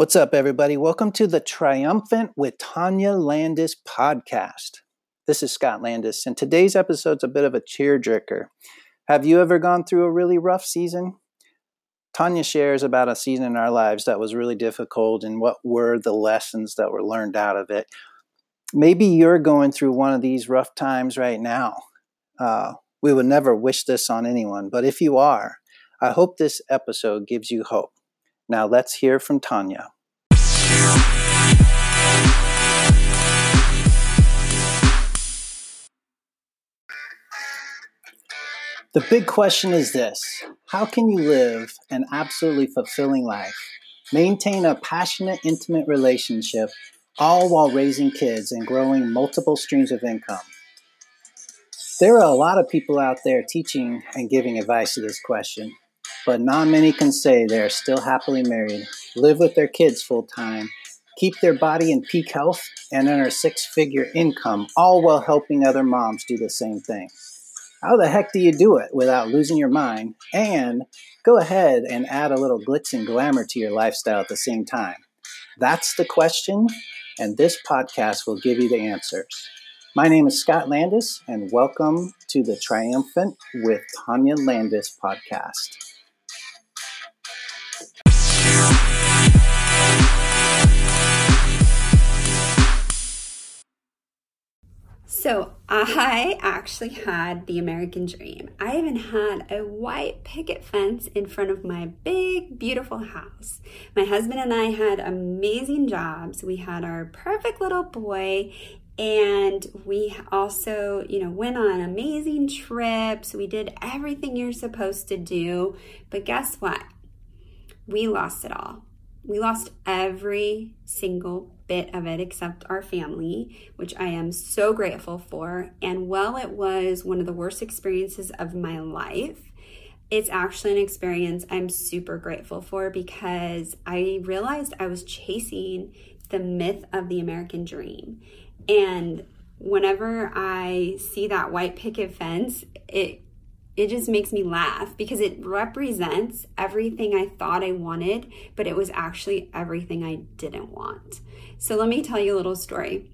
What's up, everybody? Welcome to the Triumphant with Tanya Landis podcast. This is Scott Landis, and today's episode's a bit of a cheerjerker. Have you ever gone through a really rough season? Tanya shares about a season in our lives that was really difficult and what were the lessons that were learned out of it. Maybe you're going through one of these rough times right now. Uh, we would never wish this on anyone, but if you are, I hope this episode gives you hope. Now let's hear from Tanya. The big question is this How can you live an absolutely fulfilling life, maintain a passionate, intimate relationship, all while raising kids and growing multiple streams of income? There are a lot of people out there teaching and giving advice to this question but not many can say they are still happily married, live with their kids full time, keep their body in peak health, and earn a six figure income, all while helping other moms do the same thing. How the heck do you do it without losing your mind and go ahead and add a little glitz and glamour to your lifestyle at the same time? That's the question, and this podcast will give you the answers. My name is Scott Landis, and welcome to the Triumphant with Tanya Landis podcast. So, I actually had the American dream. I even had a white picket fence in front of my big, beautiful house. My husband and I had amazing jobs. We had our perfect little boy, and we also, you know, went on amazing trips. We did everything you're supposed to do. But guess what? We lost it all. We lost every single bit of it except our family, which I am so grateful for. And while it was one of the worst experiences of my life, it's actually an experience I'm super grateful for because I realized I was chasing the myth of the American dream. And whenever I see that white picket fence, it it just makes me laugh because it represents everything I thought I wanted, but it was actually everything I didn't want. So let me tell you a little story.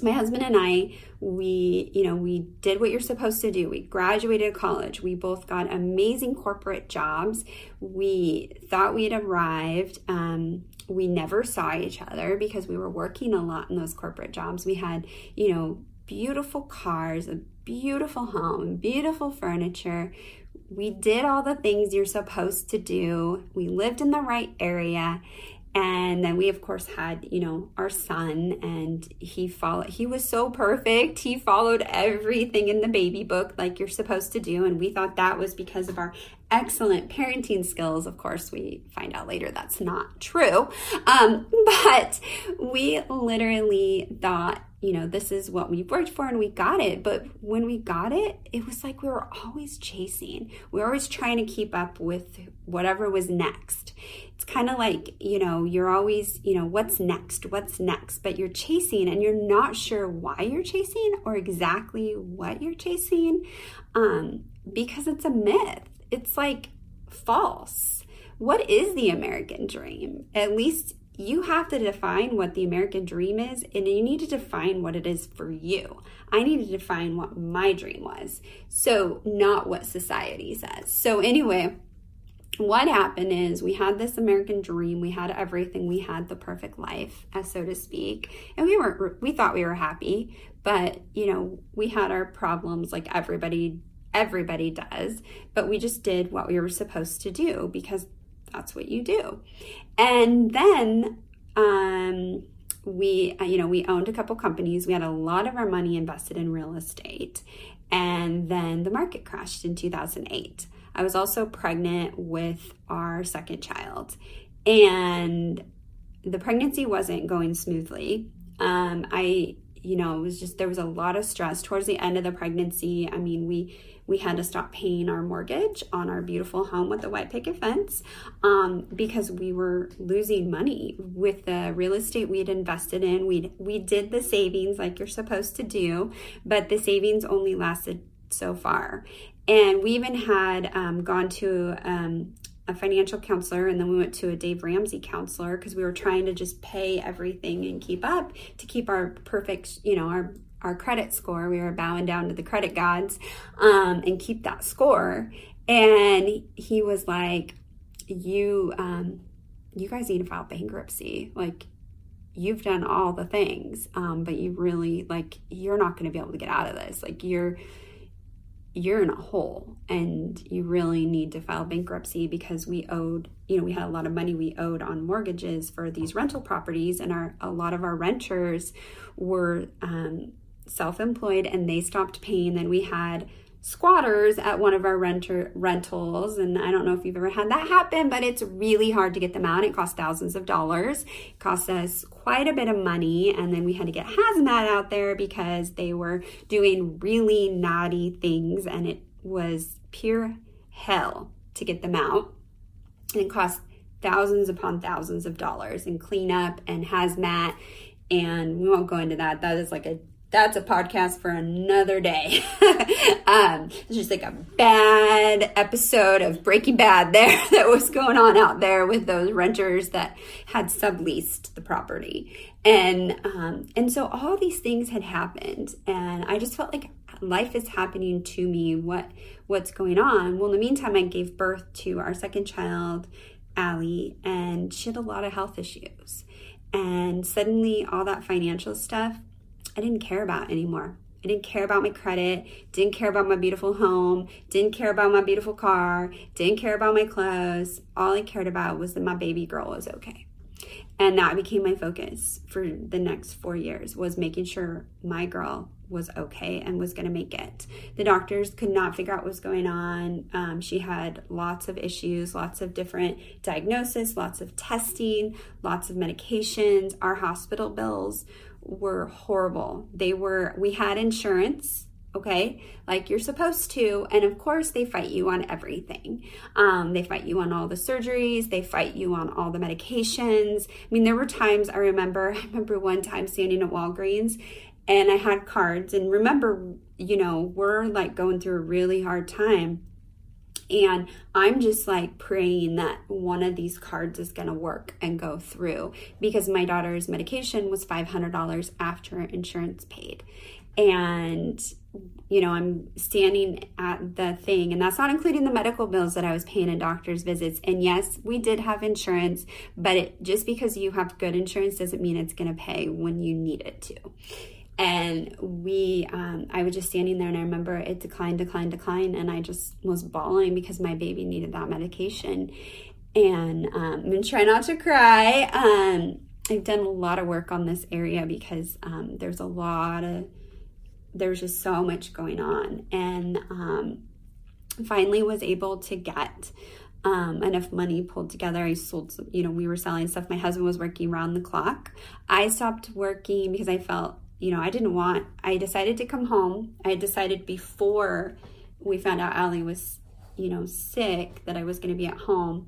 My husband and I, we, you know, we did what you're supposed to do. We graduated college. We both got amazing corporate jobs. We thought we had arrived. Um, we never saw each other because we were working a lot in those corporate jobs. We had, you know, beautiful cars, a beautiful home, beautiful furniture. We did all the things you're supposed to do. We lived in the right area and then we of course had you know our son and he followed he was so perfect he followed everything in the baby book like you're supposed to do and we thought that was because of our excellent parenting skills of course we find out later that's not true um, but we literally thought you know, this is what we worked for and we got it. But when we got it, it was like we were always chasing. We were always trying to keep up with whatever was next. It's kind of like, you know, you're always, you know, what's next? What's next? But you're chasing and you're not sure why you're chasing or exactly what you're chasing um, because it's a myth. It's like false. What is the American dream? At least you have to define what the American dream is, and you need to define what it is for you. I need to define what my dream was, so not what society says. So, anyway, what happened is we had this American dream, we had everything, we had the perfect life, as so to speak, and we weren't, we thought we were happy, but you know, we had our problems like everybody everybody does, but we just did what we were supposed to do because that's what you do. And then um, we, uh, you know, we owned a couple companies. We had a lot of our money invested in real estate. And then the market crashed in 2008. I was also pregnant with our second child. And the pregnancy wasn't going smoothly. Um, I, you know, it was just, there was a lot of stress towards the end of the pregnancy. I mean, we, we had to stop paying our mortgage on our beautiful home with the white picket fence um, because we were losing money with the real estate we had invested in. We we did the savings like you're supposed to do, but the savings only lasted so far. And we even had um, gone to um, a financial counselor and then we went to a Dave Ramsey counselor because we were trying to just pay everything and keep up to keep our perfect, you know, our our credit score. We were bowing down to the credit gods um, and keep that score. And he was like, "You, um, you guys need to file bankruptcy. Like, you've done all the things, um, but you really like you're not going to be able to get out of this. Like, you're." You're in a hole and you really need to file bankruptcy because we owed you know we had a lot of money we owed on mortgages for these rental properties and our a lot of our renters were um, self-employed and they stopped paying. Then we had squatters at one of our renter rentals. And i don't know if you've ever had that happen but it's really hard to get them out. It costs thousands of dollars. It cost us quite a bit of money. And then we had to get hazmat out there because they were doing really naughty things. And it was pure hell to get them out. And it cost thousands upon thousands of dollars in cleanup and hazmat. And we won't go into that. That is like a that's a podcast for another day. um, it's just like a bad episode of Breaking Bad there that was going on out there with those renters that had subleased the property, and um, and so all these things had happened, and I just felt like life is happening to me. What what's going on? Well, in the meantime, I gave birth to our second child, Allie, and she had a lot of health issues, and suddenly all that financial stuff I didn't care about anymore. I didn't care about my credit, didn't care about my beautiful home, didn't care about my beautiful car, didn't care about my clothes. All I cared about was that my baby girl was okay. And that became my focus for the next four years was making sure my girl was okay and was going to make it. The doctors could not figure out what was going on. Um, she had lots of issues, lots of different diagnosis, lots of testing, lots of medications. Our hospital bills were horrible. They were, we had insurance, okay, like you're supposed to. And of course, they fight you on everything. Um, they fight you on all the surgeries, they fight you on all the medications. I mean, there were times I remember, I remember one time standing at Walgreens and I had cards. And remember, you know, we're like going through a really hard time and I'm just like praying that one of these cards is going to work and go through because my daughter's medication was $500 after insurance paid. And, you know, I'm standing at the thing, and that's not including the medical bills that I was paying in doctor's visits. And yes, we did have insurance, but it, just because you have good insurance doesn't mean it's going to pay when you need it to and we um, i was just standing there and i remember it declined declined declined and i just was bawling because my baby needed that medication and um, i'm try not to cry um, i've done a lot of work on this area because um, there's a lot of there's just so much going on and um, finally was able to get um, enough money pulled together. I sold, some, you know, we were selling stuff. My husband was working around the clock. I stopped working because I felt you know, I didn't want, I decided to come home. I decided before we found out Allie was, you know, sick that I was going to be at home.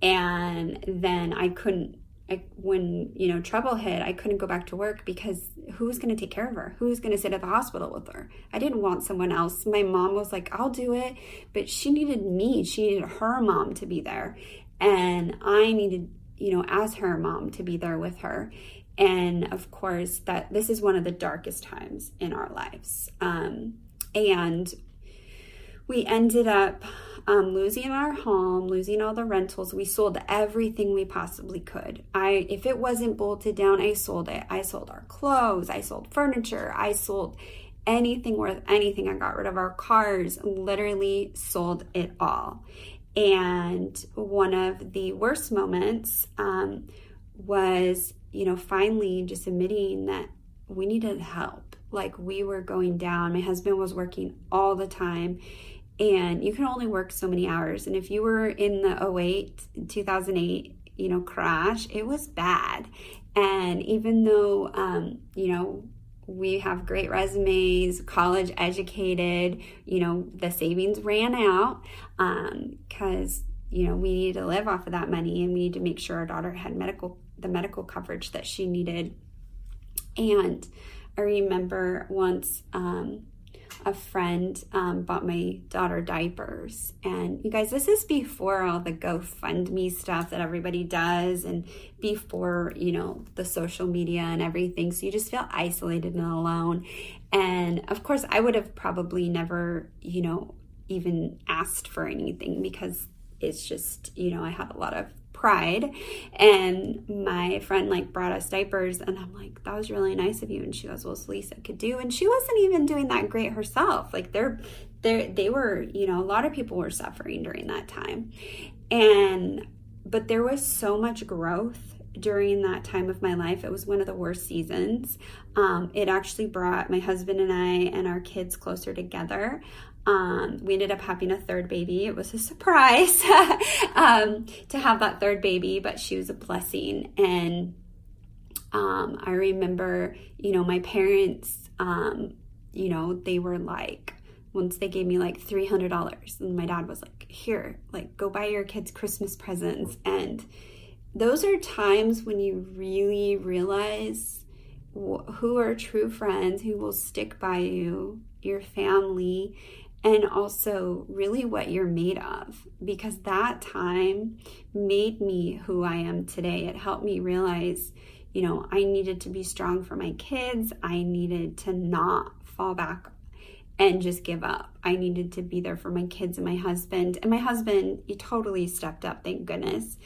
And then I couldn't, I, when, you know, trouble hit, I couldn't go back to work because who's going to take care of her? Who's going to sit at the hospital with her? I didn't want someone else. My mom was like, I'll do it. But she needed me. She needed her mom to be there. And I needed, you know, as her mom to be there with her and of course that this is one of the darkest times in our lives. Um, and we ended up um, losing our home losing all the rentals. We sold everything we possibly could. I if it wasn't bolted down i sold it. I sold our clothes. I sold furniture. I sold anything worth anything. I got rid of our cars. Literally sold it all. And one of the worst moments um, was you know, finally just admitting that we needed help. Like we were going down. My husband was working all the time and you can only work so many hours. And if you were in the 08, 2008, you know, crash, it was bad. And even though, um, you know, we have great resumes, college educated, you know, the savings ran out Um because, um, you know, we needed to live off of that money and we need to make sure our daughter had medical the medical coverage that she needed. And I remember once um, a friend um, bought my daughter diapers. And you guys, this is before all the GoFundMe stuff that everybody does and before, you know, the social media and everything. So you just feel isolated and alone. And of course, I would have probably never, you know, even asked for anything because it's just, you know, I had a lot of pride and my friend like brought us diapers and i'm like that was really nice of you and she goes well lisa could do and she wasn't even doing that great herself like they're they they were you know a lot of people were suffering during that time and but there was so much growth during that time of my life. It was one of the worst seasons. Um, it actually brought my husband and I and our kids closer together. Um, we ended up having a third baby. It was a surprise um, to have that third baby, but she was a blessing. And um, I remember, you know, my parents, um, you know, they were like, once they gave me like $300, and my dad was like, here, like, go buy your kids Christmas presents. And those are times when you really realize who are true friends, who will stick by you, your family, and also really what you're made of because that time made me who I am today. It helped me realize, you know, I needed to be strong for my kids. I needed to not fall back and just give up. I needed to be there for my kids and my husband. And my husband, he totally stepped up, thank goodness.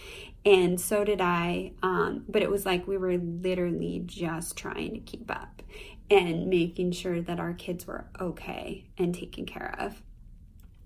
And so did I. Um, but it was like we were literally just trying to keep up and making sure that our kids were okay and taken care of.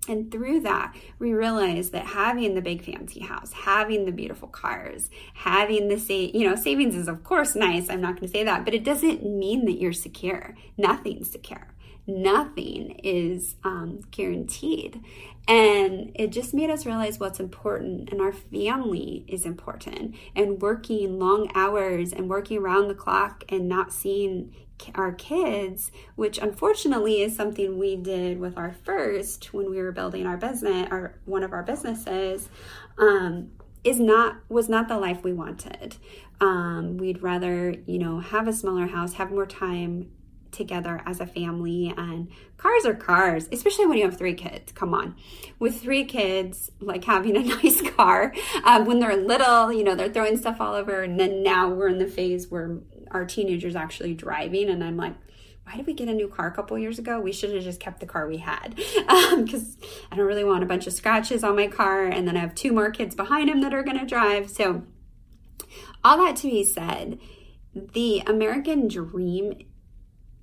And through that, we realized that having the big fancy house, having the beautiful cars, having the sa- you know savings is of course nice. I'm not going to say that, but it doesn't mean that you're secure. Nothing's secure. Nothing is um, guaranteed. And it just made us realize what's important, and our family is important. And working long hours and working around the clock and not seeing our kids, which unfortunately is something we did with our first when we were building our business, our one of our businesses, um, is not was not the life we wanted. Um, we'd rather you know have a smaller house, have more time together as a family and cars are cars especially when you have three kids come on with three kids like having a nice car um, when they're little you know they're throwing stuff all over and then now we're in the phase where our teenagers actually driving and i'm like why did we get a new car a couple years ago? We should have just kept the car we had because um, I don't really want a bunch of scratches on my car. And then I have two more kids behind him that are going to drive. So, all that to be said, the American dream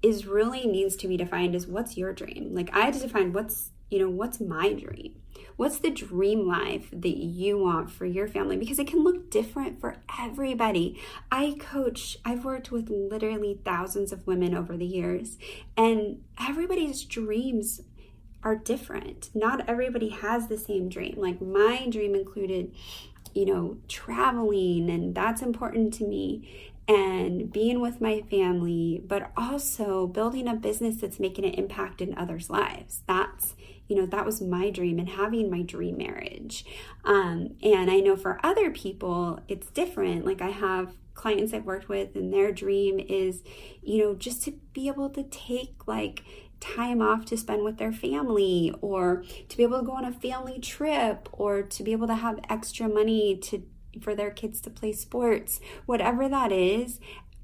is really needs to be defined as what's your dream. Like I had to define what's you know what's my dream What's the dream life that you want for your family? Because it can look different for everybody. I coach, I've worked with literally thousands of women over the years, and everybody's dreams are different. Not everybody has the same dream. Like my dream included, you know, traveling, and that's important to me and being with my family, but also building a business that's making an impact in others' lives. That's you know, that was my dream and having my dream marriage. Um, and I know for other people, it's different. Like I have clients I've worked with, and their dream is, you know, just to be able to take like time off to spend with their family or to be able to go on a family trip or to be able to have extra money to for their kids to play sports whatever that is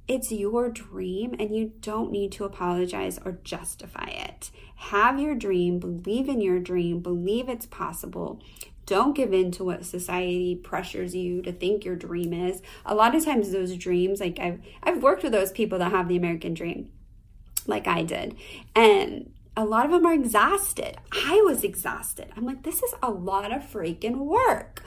it's your dream and you don't need to apologize or justify it. Have your dream, believe in your dream, believe it's possible. Don't give in to what society pressures you to think your dream is. A lot of times those dreams, like I've I've worked with those people that have the American dream like I did. And a lot of them are exhausted. I was exhausted. I'm like, this is a lot of freaking work.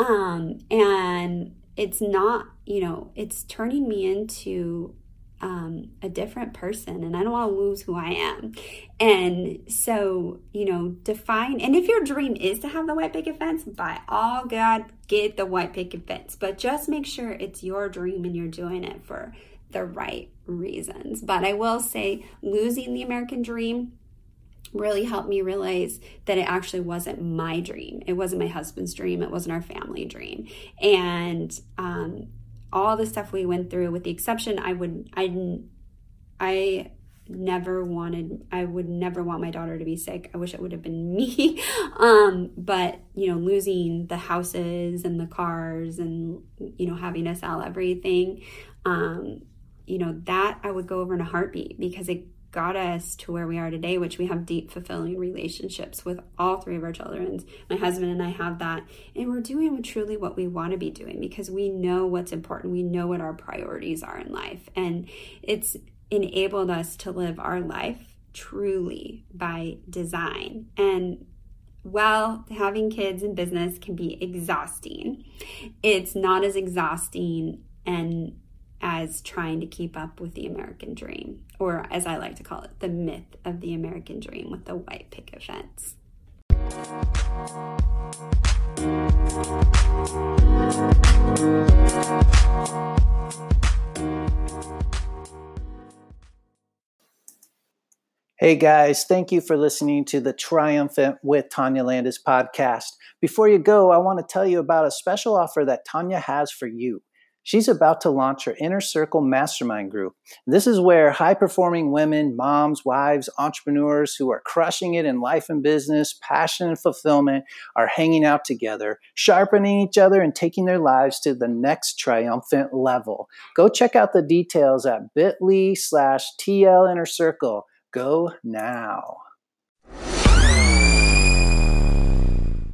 Um, and it's not, you know, it's turning me into um, a different person and I don't want to lose who I am. And so, you know, define, and if your dream is to have the white picket fence, by all God, get the white picket fence. But just make sure it's your dream and you're doing it for the right reasons. But I will say, losing the American dream really helped me realize that it actually wasn't my dream. It wasn't my husband's dream. It wasn't our family dream. And um, all the stuff we went through, with the exception, I would, I, I never wanted I would never want my daughter to be sick. I wish it would have been me. um, but you know, losing the houses and the cars and you know, having to sell everything, um, you know, that I would go over in a heartbeat because it got us to where we are today, which we have deep, fulfilling relationships with all three of our children. My husband and I have that. And we're doing truly what we want to be doing because we know what's important. We know what our priorities are in life. And it's enabled us to live our life truly by design. And while having kids in business can be exhausting, it's not as exhausting and as trying to keep up with the American dream, or as I like to call it, the myth of the American dream with the white picket fence. Hey guys, thank you for listening to the Triumphant with Tanya Landis podcast. Before you go, I want to tell you about a special offer that Tanya has for you. She's about to launch her Inner Circle Mastermind Group. This is where high performing women, moms, wives, entrepreneurs who are crushing it in life and business, passion and fulfillment are hanging out together, sharpening each other and taking their lives to the next triumphant level. Go check out the details at bit.ly slash TL Inner Circle. Go now.